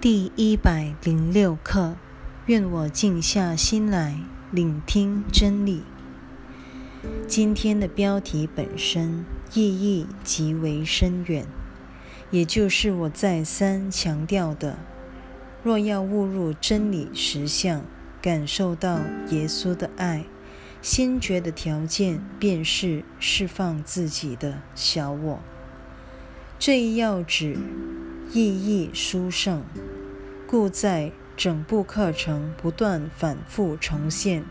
第一百零六课，愿我静下心来聆听真理。今天的标题本身意义极为深远，也就是我再三强调的：若要误入真理实相，感受到耶稣的爱，先决的条件便是释放自己的小我。这一要旨。意义殊胜，故在整部课程不断反复重现。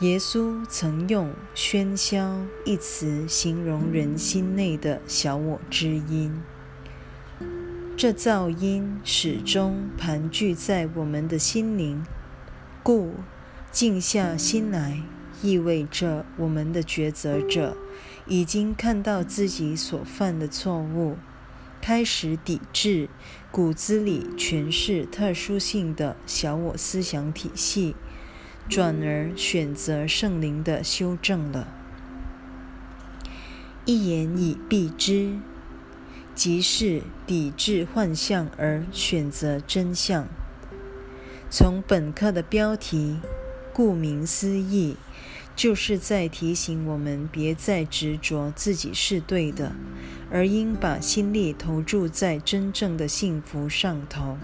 耶稣曾用“喧嚣”一词形容人心内的小我之音，这噪音始终盘踞在我们的心灵，故静下心来，意味着我们的抉择者已经看到自己所犯的错误。开始抵制骨子里全是特殊性的小我思想体系，转而选择圣灵的修正了。一言以蔽之，即是抵制幻象而选择真相。从本课的标题，顾名思义。就是在提醒我们，别再执着自己是对的，而应把心力投注在真正的幸福上头，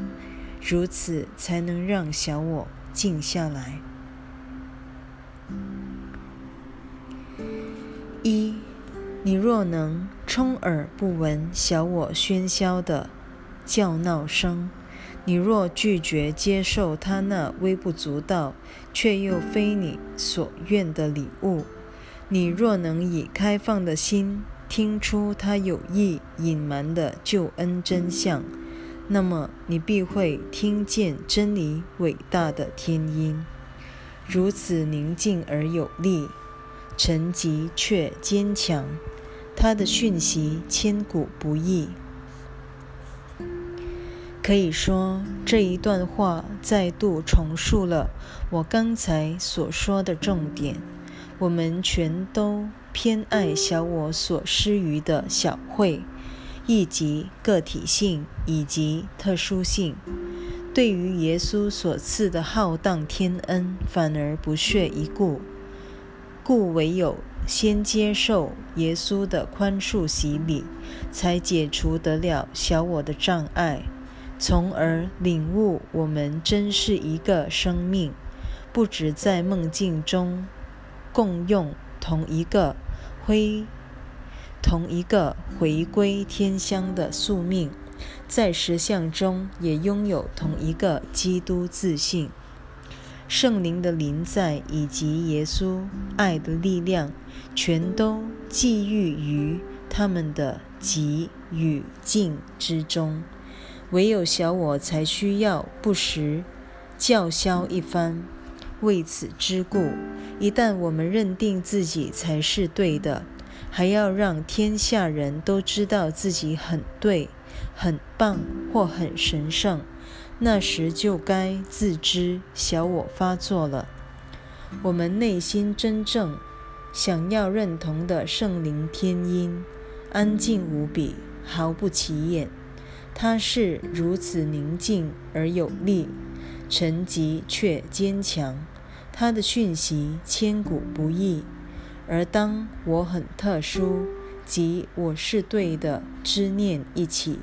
如此才能让小我静下来。一，你若能充耳不闻小我喧嚣的叫闹声。你若拒绝接受他那微不足道却又非你所愿的礼物，你若能以开放的心听出他有意隐瞒的救恩真相，那么你必会听见真理伟大的天音，如此宁静而有力，沉寂却坚强，他的讯息千古不易。可以说，这一段话再度重述了我刚才所说的重点。我们全都偏爱小我所施予的小惠，以及个体性以及特殊性，对于耶稣所赐的浩荡天恩，反而不屑一顾。故唯有先接受耶稣的宽恕洗礼，才解除得了小我的障碍。从而领悟，我们真是一个生命，不止在梦境中共用同一个回同一个回归天乡的宿命，在实相中也拥有同一个基督自信。圣灵的临在以及耶稣爱的力量，全都寄寓于他们的极与静之中。唯有小我才需要不时叫嚣一番。为此之故，一旦我们认定自己才是对的，还要让天下人都知道自己很对、很棒或很神圣，那时就该自知小我发作了。我们内心真正想要认同的圣灵天音，安静无比，毫不起眼。它是如此宁静而有力，沉寂却坚强。它的讯息千古不易。而当我很特殊，即我是对的之念一起，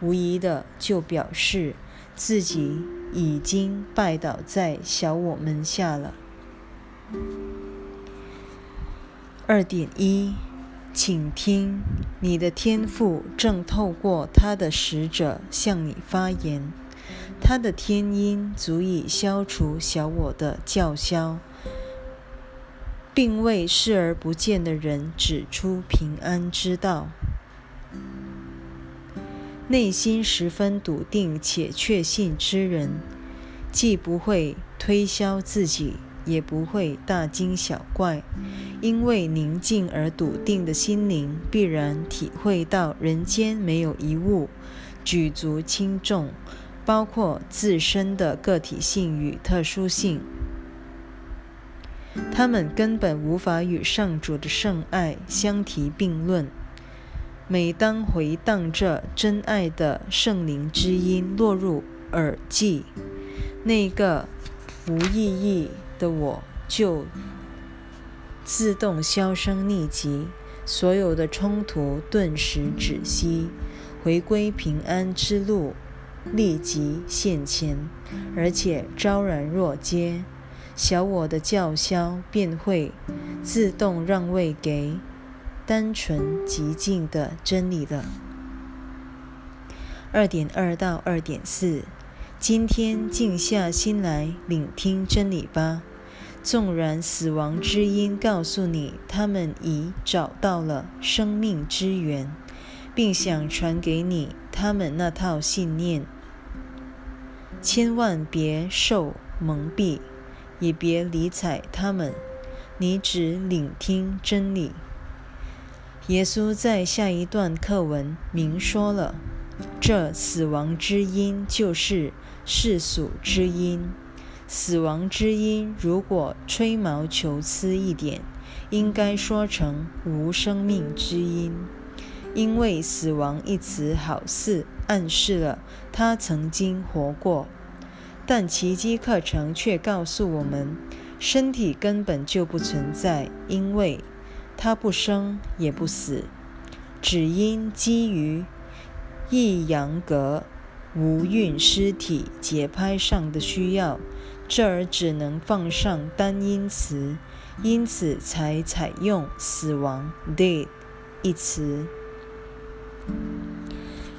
无疑的就表示自己已经拜倒在小我门下了。二点一。请听，你的天父正透过他的使者向你发言，他的天音足以消除小我的叫嚣，并为视而不见的人指出平安之道。内心十分笃定且确信之人，既不会推销自己。也不会大惊小怪，因为宁静而笃定的心灵必然体会到人间没有一物举足轻重，包括自身的个体性与特殊性，他们根本无法与上主的圣爱相提并论。每当回荡着真爱的圣灵之音落入耳际，那个无意义的我就自动销声匿迹，所有的冲突顿时止息，回归平安之路立即现前，而且昭然若揭。小我的叫嚣便会自动让位给单纯极静的真理了。二点二到二点四，今天静下心来聆听真理吧。纵然死亡之音告诉你他们已找到了生命之源，并想传给你他们那套信念，千万别受蒙蔽。也别理睬他们，你只聆听真理。耶稣在下一段课文明说了，这死亡之音就是世俗之音。死亡之音如果吹毛求疵一点，应该说成无生命之音，因为死亡一词好似暗示了他曾经活过。但奇迹课程却告诉我们，身体根本就不存在，因为它不生也不死，只因基于一阳格无运尸体节拍上的需要，这儿只能放上单音词，因此才采用死亡 （dead） 一词。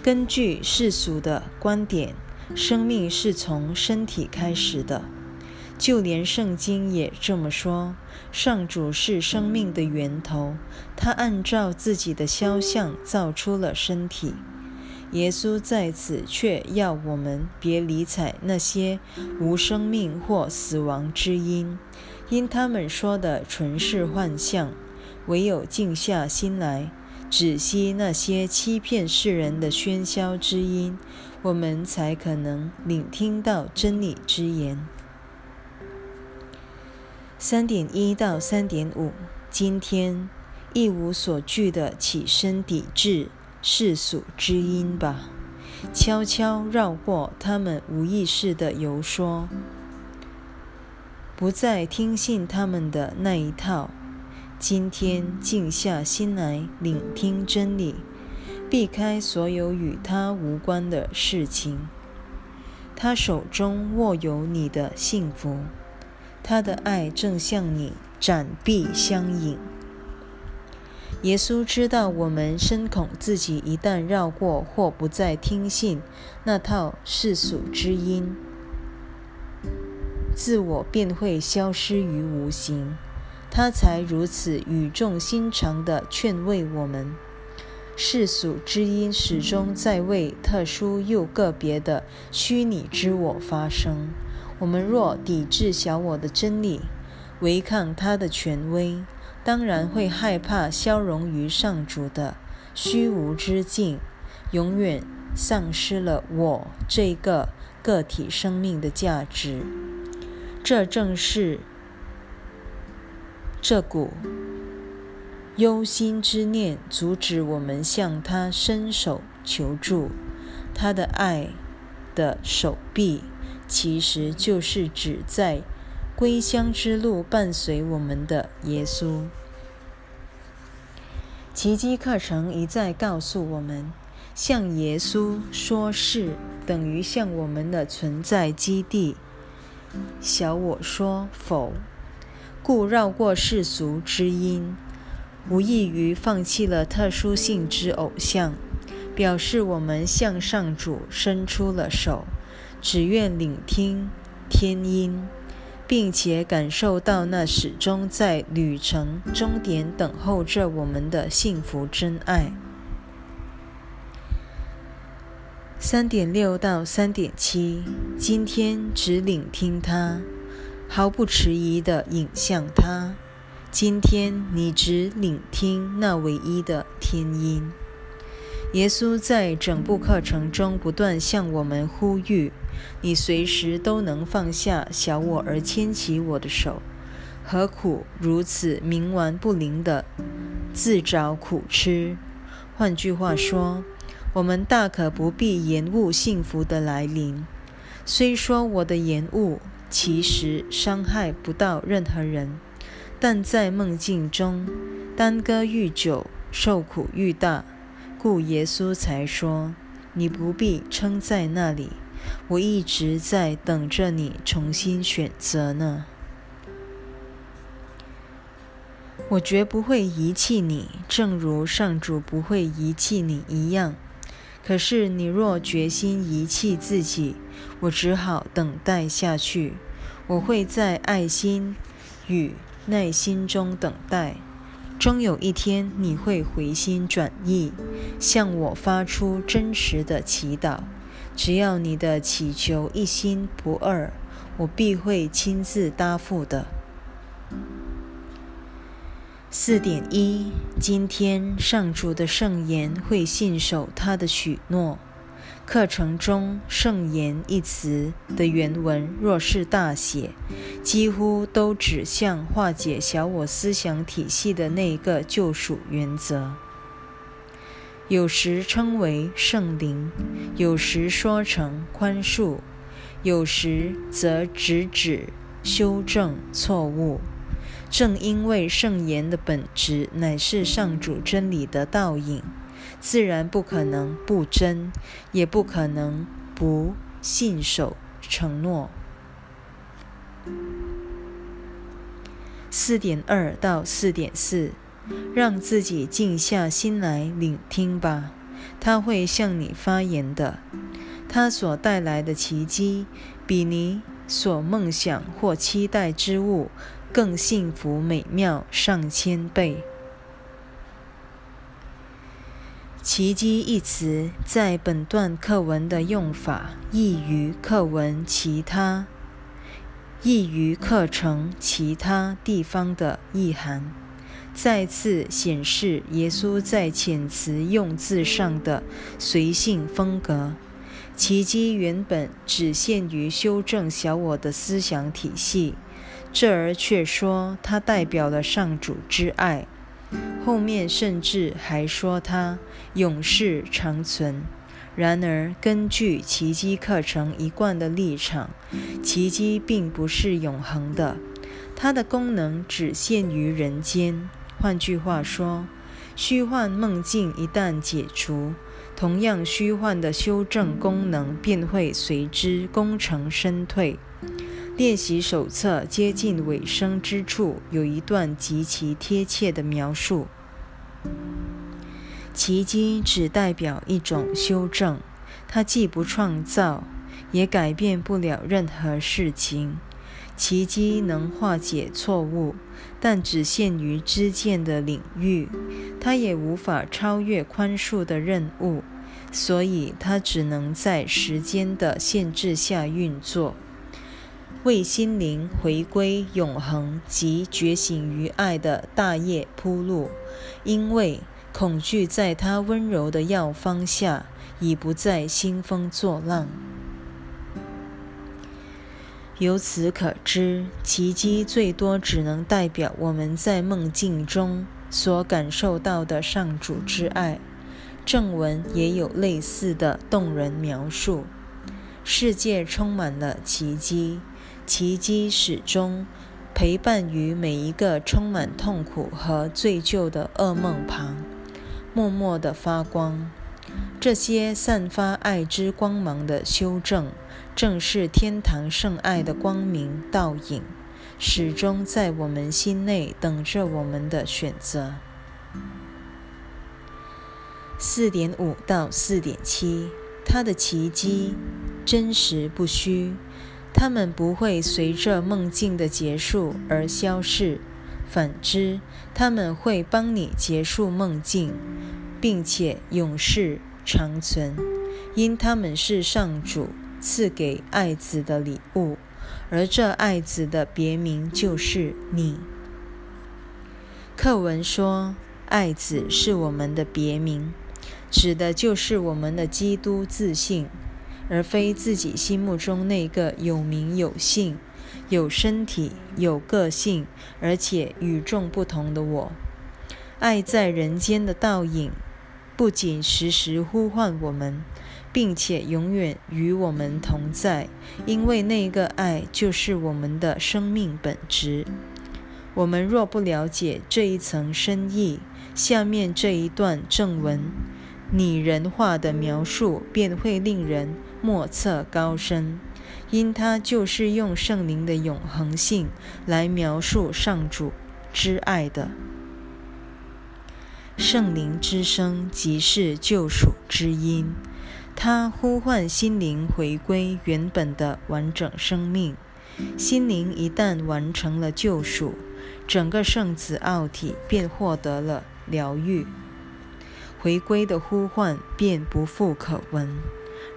根据世俗的观点。生命是从身体开始的，就连圣经也这么说。上主是生命的源头，他按照自己的肖像造出了身体。耶稣在此却要我们别理睬那些无生命或死亡之音，因他们说的纯是幻象。唯有静下心来，止息那些欺骗世人的喧嚣之音。我们才可能聆听到真理之言。三点一到三点五，今天一无所惧的起身抵制世俗之音吧，悄悄绕过他们无意识的游说，不再听信他们的那一套。今天静下心来聆听真理。避开所有与他无关的事情。他手中握有你的幸福，他的爱正向你展臂相迎。耶稣知道我们深恐自己一旦绕过或不再听信那套世俗之音，自我便会消失于无形。他才如此语重心长地劝慰我们。世俗之音始终在为特殊又个别的虚拟之我发声。我们若抵制小我的真理，违抗他的权威，当然会害怕消融于上主的虚无之境，永远丧失了我这个个体生命的价值。这正是这股。忧心之念阻止我们向他伸手求助，他的爱的手臂其实就是指在归乡之路伴随我们的耶稣。奇迹课程一再告诉我们，向耶稣说是等于向我们的存在基地小我说否，故绕过世俗之音。无异于放弃了特殊性之偶像，表示我们向上主伸出了手，只愿聆听天音，并且感受到那始终在旅程终点等候着我们的幸福真爱。三点六到三点七，今天只聆听他，毫不迟疑的引向他。今天你只聆听那唯一的天音。耶稣在整部课程中不断向我们呼吁：你随时都能放下小我而牵起我的手，何苦如此冥顽不灵的自找苦吃？换句话说，我们大可不必延误幸福的来临。虽说我的延误其实伤害不到任何人，但在梦境中耽搁愈久，受苦愈大，故耶稣才说：“你不必撑在那里，我一直在等着你重新选择呢。我绝不会遗弃你，正如上主不会遗弃你一样。可是你若决心遗弃自己，我只好等待下去。我会在爱心与耐心中等待，终有一天你会回心转意，向我发出真实的祈祷。只要你的祈求一心不二，我必会亲自答复的。四点一，今天上主的圣言会信守他的许诺。课程中“圣言”一词的原文若是大写，几乎都指向化解小我思想体系的那个救赎原则。有时称为圣灵，有时说成宽恕，有时则直指修正错误。正因为圣言的本质乃是上主真理的倒影。自然不可能不真，也不可能不信守承诺。四点二到四点四，让自己静下心来聆听吧，他会向你发言的。他所带来的奇迹，比你所梦想或期待之物更幸福美妙上千倍。奇迹一词在本段课文的用法，异于课文其他，异于课程其他地方的意涵，再次显示耶稣在遣词用字上的随性风格。奇迹原本只限于修正小我的思想体系，这儿却说它代表了上主之爱。后面甚至还说它永世长存。然而，根据奇迹课程一贯的立场，奇迹并不是永恒的，它的功能只限于人间。换句话说，虚幻梦境一旦解除，同样虚幻的修正功能便会随之功成身退。练习手册接近尾声之处，有一段极其贴切的描述：奇迹只代表一种修正，它既不创造，也改变不了任何事情。奇迹能化解错误，但只限于知见的领域，它也无法超越宽恕的任务，所以它只能在时间的限制下运作。为心灵回归永恒及觉醒于爱的大业铺路，因为恐惧在他温柔的药方下已不再兴风作浪。由此可知，奇迹最多只能代表我们在梦境中所感受到的上主之爱。正文也有类似的动人描述：世界充满了奇迹。奇迹始终陪伴于每一个充满痛苦和罪疚的噩梦旁，默默地发光。这些散发爱之光芒的修正，正是天堂圣爱的光明倒影，始终在我们心内等着我们的选择。四点五到四点七，它的奇迹真实不虚。他们不会随着梦境的结束而消逝，反之，他们会帮你结束梦境，并且永世长存，因他们是上主赐给爱子的礼物，而这爱子的别名就是你。课文说，爱子是我们的别名，指的就是我们的基督自信。而非自己心目中那个有名有姓、有身体、有个性，而且与众不同的我。爱在人间的倒影，不仅时时呼唤我们，并且永远与我们同在，因为那个爱就是我们的生命本质。我们若不了解这一层深意，下面这一段正文拟人化的描述便会令人莫测高深，因它就是用圣灵的永恒性来描述上主之爱的。圣灵之声即是救赎之音，它呼唤心灵回归原本的完整生命。心灵一旦完成了救赎，整个圣子奥体便获得了疗愈，回归的呼唤便不复可闻。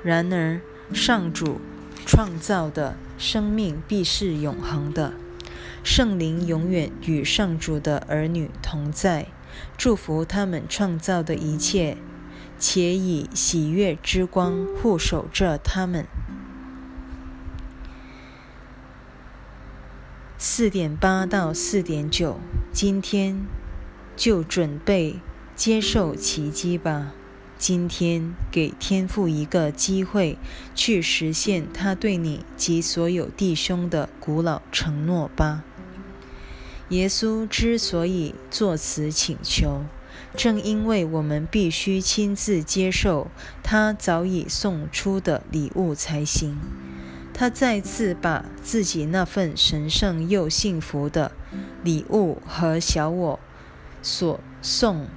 然而，上主创造的生命必是永恒的，圣灵永远与上主的儿女同在，祝福他们创造的一切，且以喜悦之光护守着他们。四点八到四点九，今天就准备接受奇迹吧。今天给天父一个机会，去实现他对你及所有弟兄的古老承诺吧。耶稣之所以作此请求，正因为我们必须亲自接受他早已送出的礼物才行。他再次把自己那份神圣又幸福的礼物和小我所送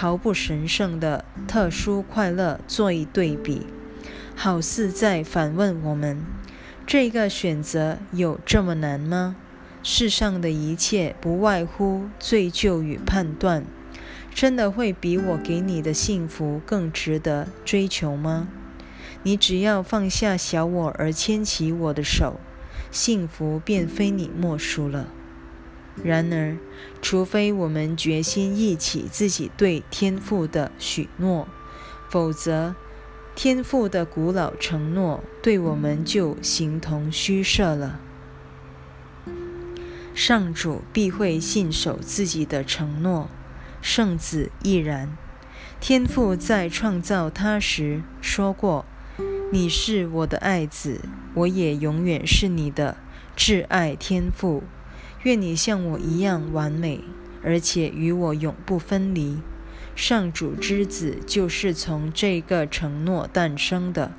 毫不神圣的特殊快乐做一对比，好似在反问我们：这个选择有这么难吗？世上的一切不外乎罪疚与判断，真的会比我给你的幸福更值得追求吗？你只要放下小我而牵起我的手，幸福便非你莫属了。然而，除非我们决心忆起自己对天父的许诺，否则，天父的古老承诺对我们就形同虚设了。上主必会信守自己的承诺，圣子亦然。天父在创造他时说过。你是我的爱子，我也永远是你的挚爱天父。愿你像我一样完美，而且与我永不分离。上主之子就是从这个承诺诞生的，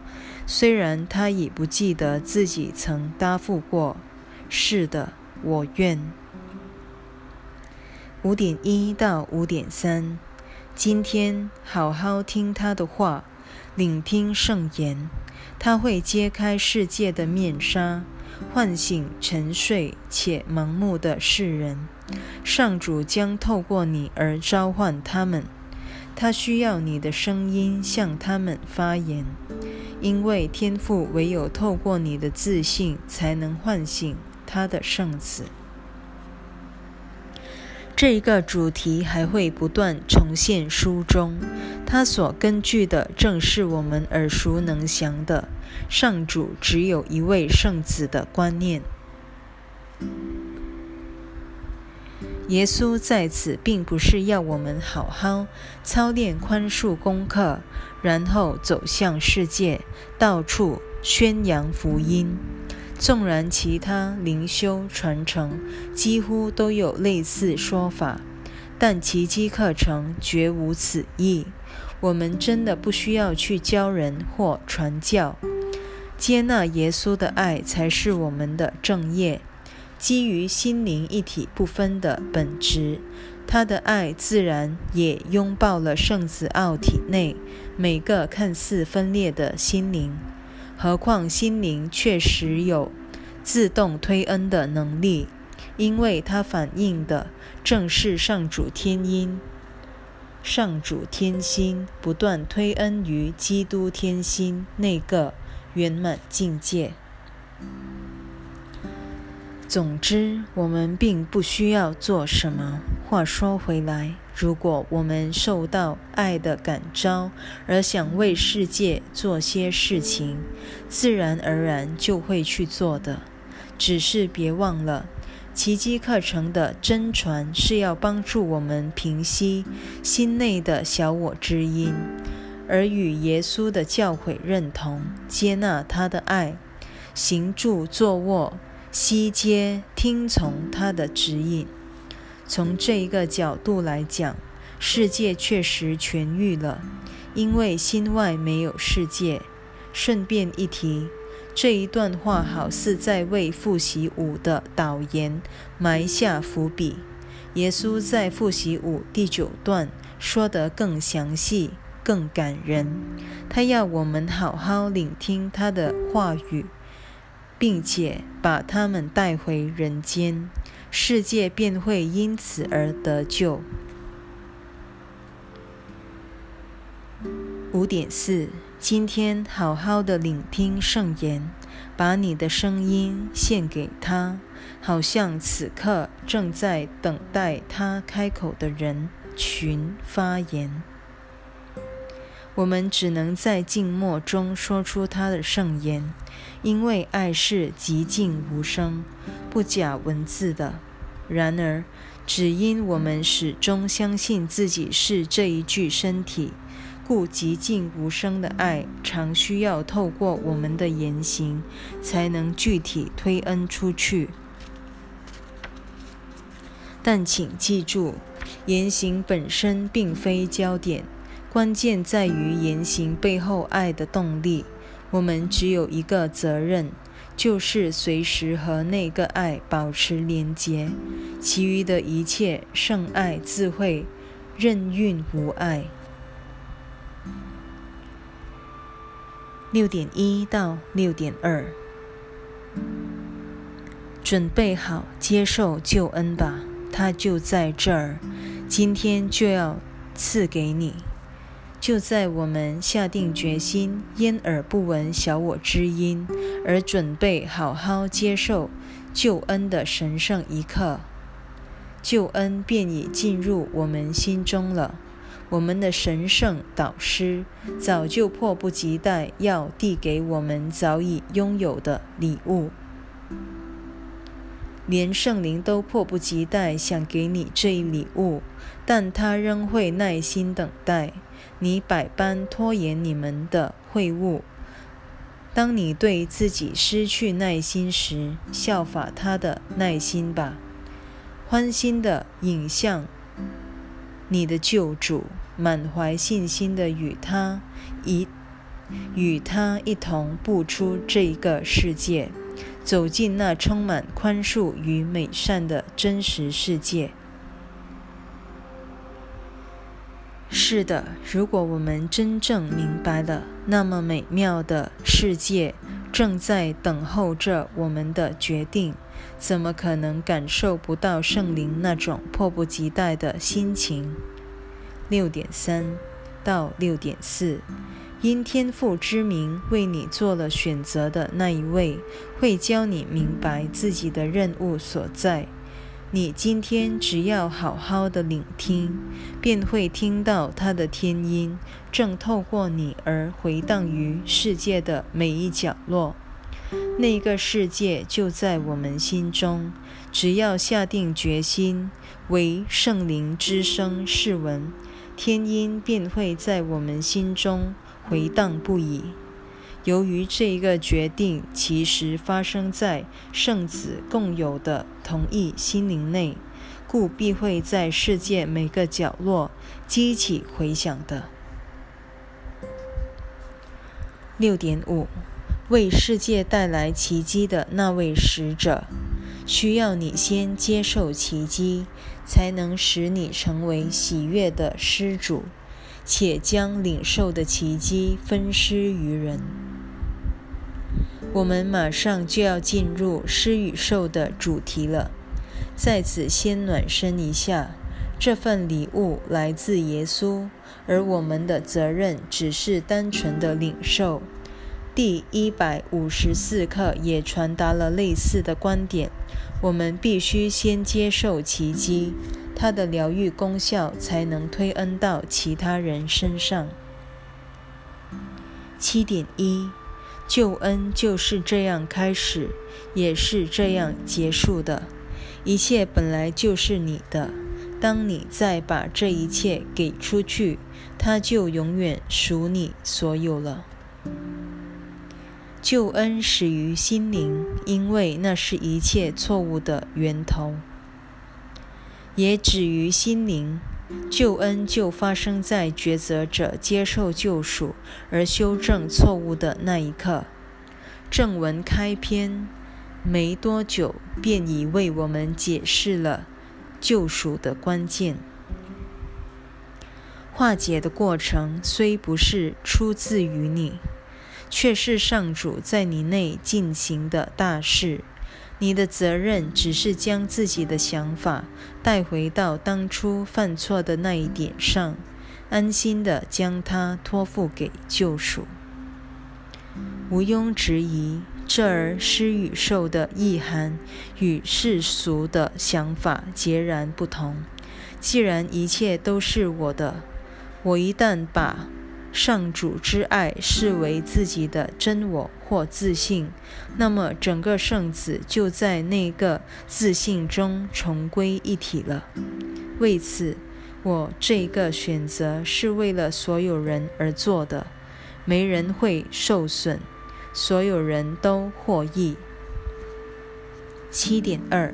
虽然他已不记得自己曾答复过。是的，我愿。五点一到五点三，今天好好听他的话。聆听圣言，他会揭开世界的面纱，唤醒沉睡且盲目的世人。上主将透过你而召唤他们，他需要你的声音向他们发言，因为天赋唯有透过你的自信，才能唤醒他的圣子。这一个主题还会不断重现书中，它所根据的正是我们耳熟能详的上主只有一位圣子的观念。耶稣在此并不是要我们好好操练宽恕功课，然后走向世界，到处宣扬福音。纵然其他灵修传承几乎都有类似说法，但奇迹课程绝无此意。我们真的不需要去教人或传教，接纳耶稣的爱才是我们的正业。基于心灵一体不分的本质，他的爱自然也拥抱了圣子奥体内每个看似分裂的心灵。何况心灵确实有自动推恩的能力，因为它反映的正是上主天音、上主天心不断推恩于基督天心那个圆满境界。总之，我们并不需要做什么。话说回来，如果我们受到爱的感召，而想为世界做些事情，自然而然就会去做的。只是别忘了，奇迹课程的真传是要帮助我们平息心内的小我之音，而与耶稣的教诲认同，接纳他的爱，行住坐卧，悉皆听从他的指引。从这一个角度来讲，世界确实痊愈了，因为心外没有世界。顺便一提。这一段话好似在为复习五的导言埋下伏笔。耶稣在复习五第九段说得更详细、更感人。他要我们好好聆听他的话语，并且把他们带回人间，世界便会因此而得救。五点四。今天好好的聆听圣言，把你的声音献给他，好像此刻正在等待他开口的人群发言。我们只能在静默中说出他的圣言，因为爱是寂静无声、不假文字的。然而，只因我们始终相信自己是这一具身体。故寂静无声的爱，常需要透过我们的言行，才能具体推恩出去。但请记住，言行本身并非焦点，关键在于言行背后爱的动力。我们只有一个责任，就是随时和那个爱保持连结，其余的一切圣爱自会任运无碍。六点一到六点二，准备好接受救恩吧，它就在这儿，今天就要赐给你。就在我们下定决心咽耳不闻小我之音，而准备好好接受救恩的神圣一刻，救恩便已进入我们心中了。我们的神圣导师早就迫不及待要递给我们早已拥有的礼物，连圣灵都迫不及待想给你这一礼物，但他仍会耐心等待。你百般拖延你们的会晤。当你对自己失去耐心时，效法他的耐心吧，欢欣的影像。你的救主满怀信心的与他一与他一同步出这个世界，走进那充满宽恕与美善的真实世界。是的，如果我们真正明白了，那么美妙的世界正在等候着我们的决定。怎么可能感受不到圣灵那种迫不及待的心情？六点三到六点四，因天父之名为你做了选择的那一位，会教你明白自己的任务所在。你今天只要好好的聆听，便会听到他的天音，正透过你而回荡于世界的每一角落。那个世界就在我们心中，只要下定决心为圣灵之声试闻，天音便会在我们心中回荡不已。由于这一个决定其实发生在圣子共有的同一心灵内，故必会在世界每个角落激起回响的。六点五。为世界带来奇迹的那位使者，需要你先接受奇迹，才能使你成为喜悦的施主，且将领受的奇迹分施于人。我们马上就要进入施与受的主题了，在此先暖身一下。这份礼物来自耶稣，而我们的责任只是单纯的领受。第一百五十四课也传达了类似的观点。我们必须先接受奇迹，它的疗愈功效才能推恩到其他人身上。七点一，救恩就是这样开始，也是这样结束的。一切本来就是你的。当你再把这一切给出去，它就永远属你所有了。救恩始于心灵，因为那是一切错误的源头；也止于心灵。救恩就发生在抉择者接受救赎而修正错误的那一刻。正文开篇没多久，便已为我们解释了救赎的关键。化解的过程虽不是出自于你，却是上主在你内进行的大事。你的责任只是将自己的想法带回到当初犯错的那一点上，安心的将它托付给救赎。毋庸置疑，这儿施与受的意涵与世俗的想法截然不同。既然一切都是我的，我一旦把。上主之爱视为自己的真我或自信，那么整个圣子就在那个自信中重归一体了。为此，我这个选择是为了所有人而做的，没人会受损，所有人都获益。七点二，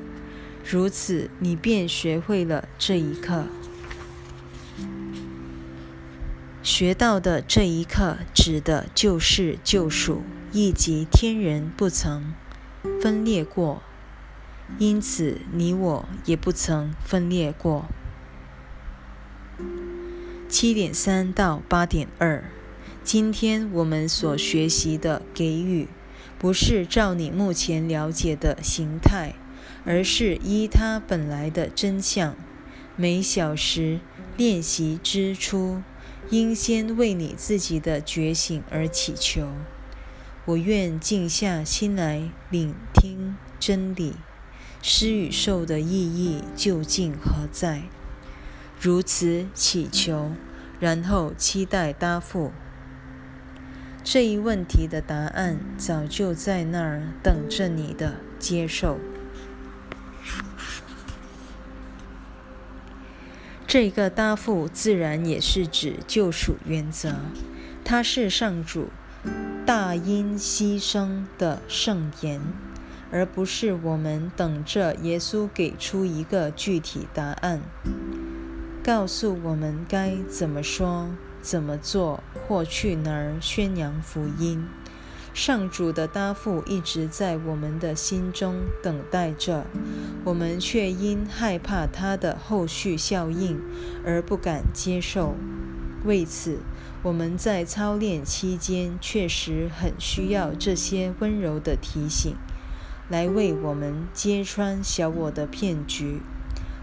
如此，你便学会了这一课。学到的这一刻，指的就是救赎，以及天人不曾分裂过，因此你我也不曾分裂过。七点三到八点二，今天我们所学习的给予，不是照你目前了解的形态，而是依它本来的真相。每小时练习之初。应先为你自己的觉醒而祈求。我愿静下心来聆听真理，施与受的意义究竟何在？如此祈求，然后期待答复。这一问题的答案早就在那儿等着你的接受。这个答复自然也是指救赎原则，它是上主大因牺牲的圣言，而不是我们等着耶稣给出一个具体答案，告诉我们该怎么说、怎么做或去哪儿宣扬福音。上主的答复一直在我们的心中等待着，我们却因害怕它的后续效应而不敢接受。为此，我们在操练期间确实很需要这些温柔的提醒，来为我们揭穿小我的骗局，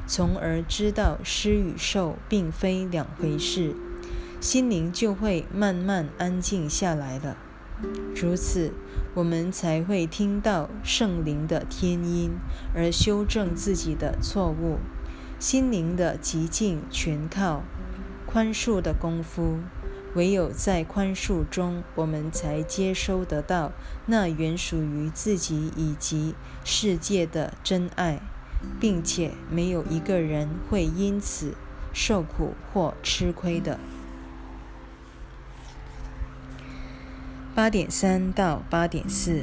从而知道施与受并非两回事，心灵就会慢慢安静下来了。如此，我们才会听到圣灵的天音，而修正自己的错误。心灵的极静全靠宽恕的功夫，唯有在宽恕中，我们才接收得到那原属于自己以及世界的真爱，并且没有一个人会因此受苦或吃亏的。八点三到八点四，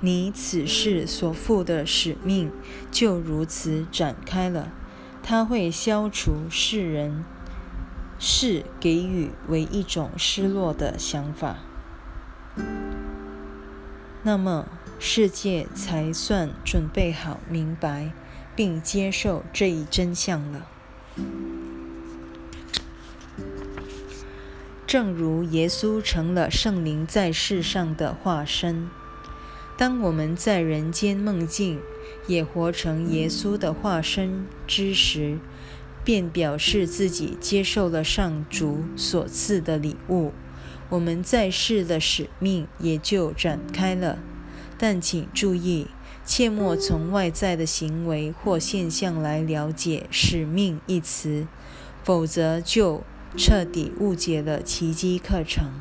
你此事所负的使命就如此展开了。它会消除世人视给予为一种失落的想法，那么世界才算准备好明白并接受这一真相了。正如耶稣成了圣灵在世上的化身，当我们在人间梦境也活成耶稣的化身之时，便表示自己接受了上主所赐的礼物，我们在世的使命也就展开了。但请注意，切莫从外在的行为或现象来了解“使命”一词，否则就。彻底误解了奇迹课程。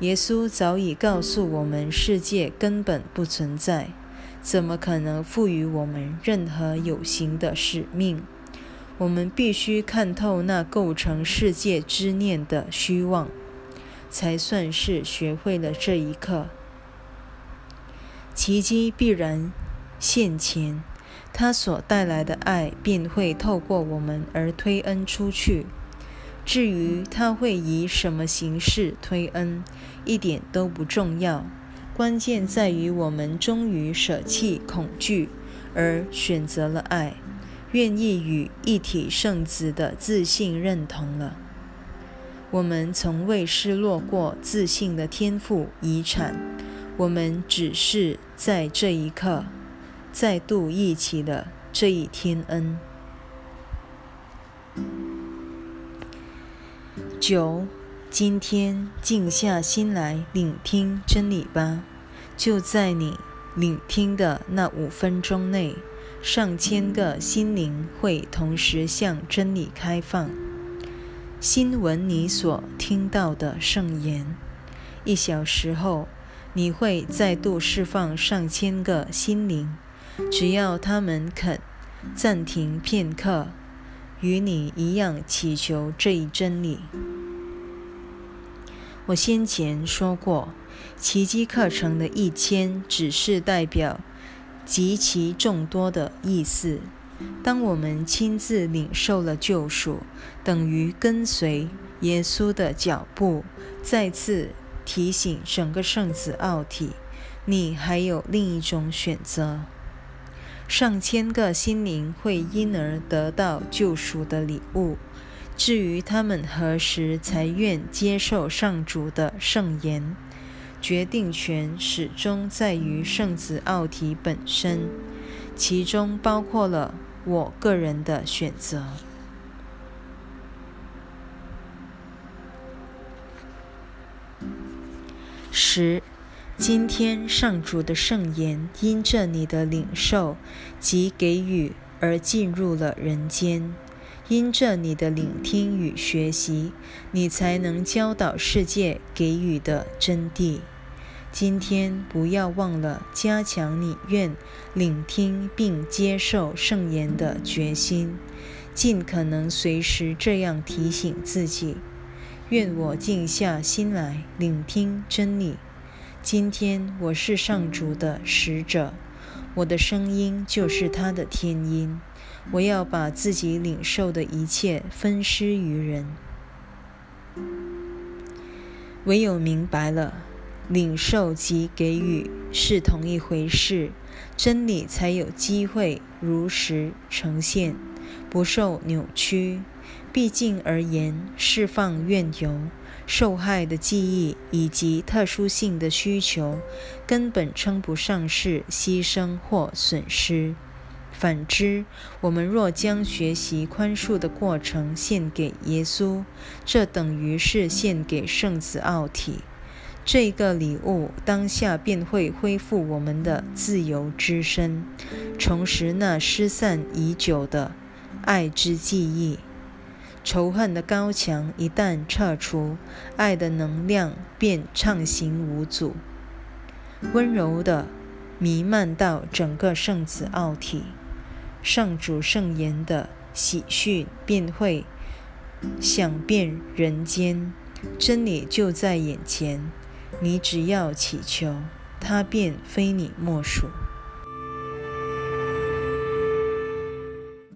耶稣早已告诉我们，世界根本不存在，怎么可能赋予我们任何有形的使命？我们必须看透那构成世界之念的虚妄，才算是学会了这一课。奇迹必然现前，它所带来的爱便会透过我们而推恩出去。至于他会以什么形式推恩，一点都不重要。关键在于我们终于舍弃恐惧，而选择了爱，愿意与一体圣子的自信认同了。我们从未失落过自信的天赋遗产，我们只是在这一刻再度忆起了这一天恩。九，今天静下心来聆听真理吧。就在你聆听的那五分钟内，上千个心灵会同时向真理开放，新闻你所听到的圣言。一小时后，你会再度释放上千个心灵，只要他们肯暂停片刻。与你一样祈求这一真理。我先前说过，奇迹课程的一千只是代表极其众多的意思。当我们亲自领受了救赎，等于跟随耶稣的脚步，再次提醒整个圣子奥体：你还有另一种选择。上千个心灵会因而得到救赎的礼物。至于他们何时才愿接受上主的圣言，决定权始终在于圣子奥体本身，其中包括了我个人的选择。十。今天上主的圣言，因着你的领受及给予而进入了人间；因着你的聆听与学习，你才能教导世界给予的真谛。今天不要忘了加强你愿聆听并接受圣言的决心，尽可能随时这样提醒自己：愿我静下心来聆听真理。今天我是上主的使者，我的声音就是他的天音。我要把自己领受的一切分施于人。唯有明白了，领受及给予是同一回事，真理才有机会如实呈现，不受扭曲。毕竟而言，释放怨尤。受害的记忆以及特殊性的需求，根本称不上是牺牲或损失。反之，我们若将学习宽恕的过程献给耶稣，这等于是献给圣子奥体。这个礼物当下便会恢复我们的自由之身，重拾那失散已久的爱之记忆。仇恨的高墙一旦撤除，爱的能量便畅行无阻，温柔的弥漫到整个圣子奥体，上主圣言的喜讯便会响遍人间，真理就在眼前，你只要祈求，它便非你莫属。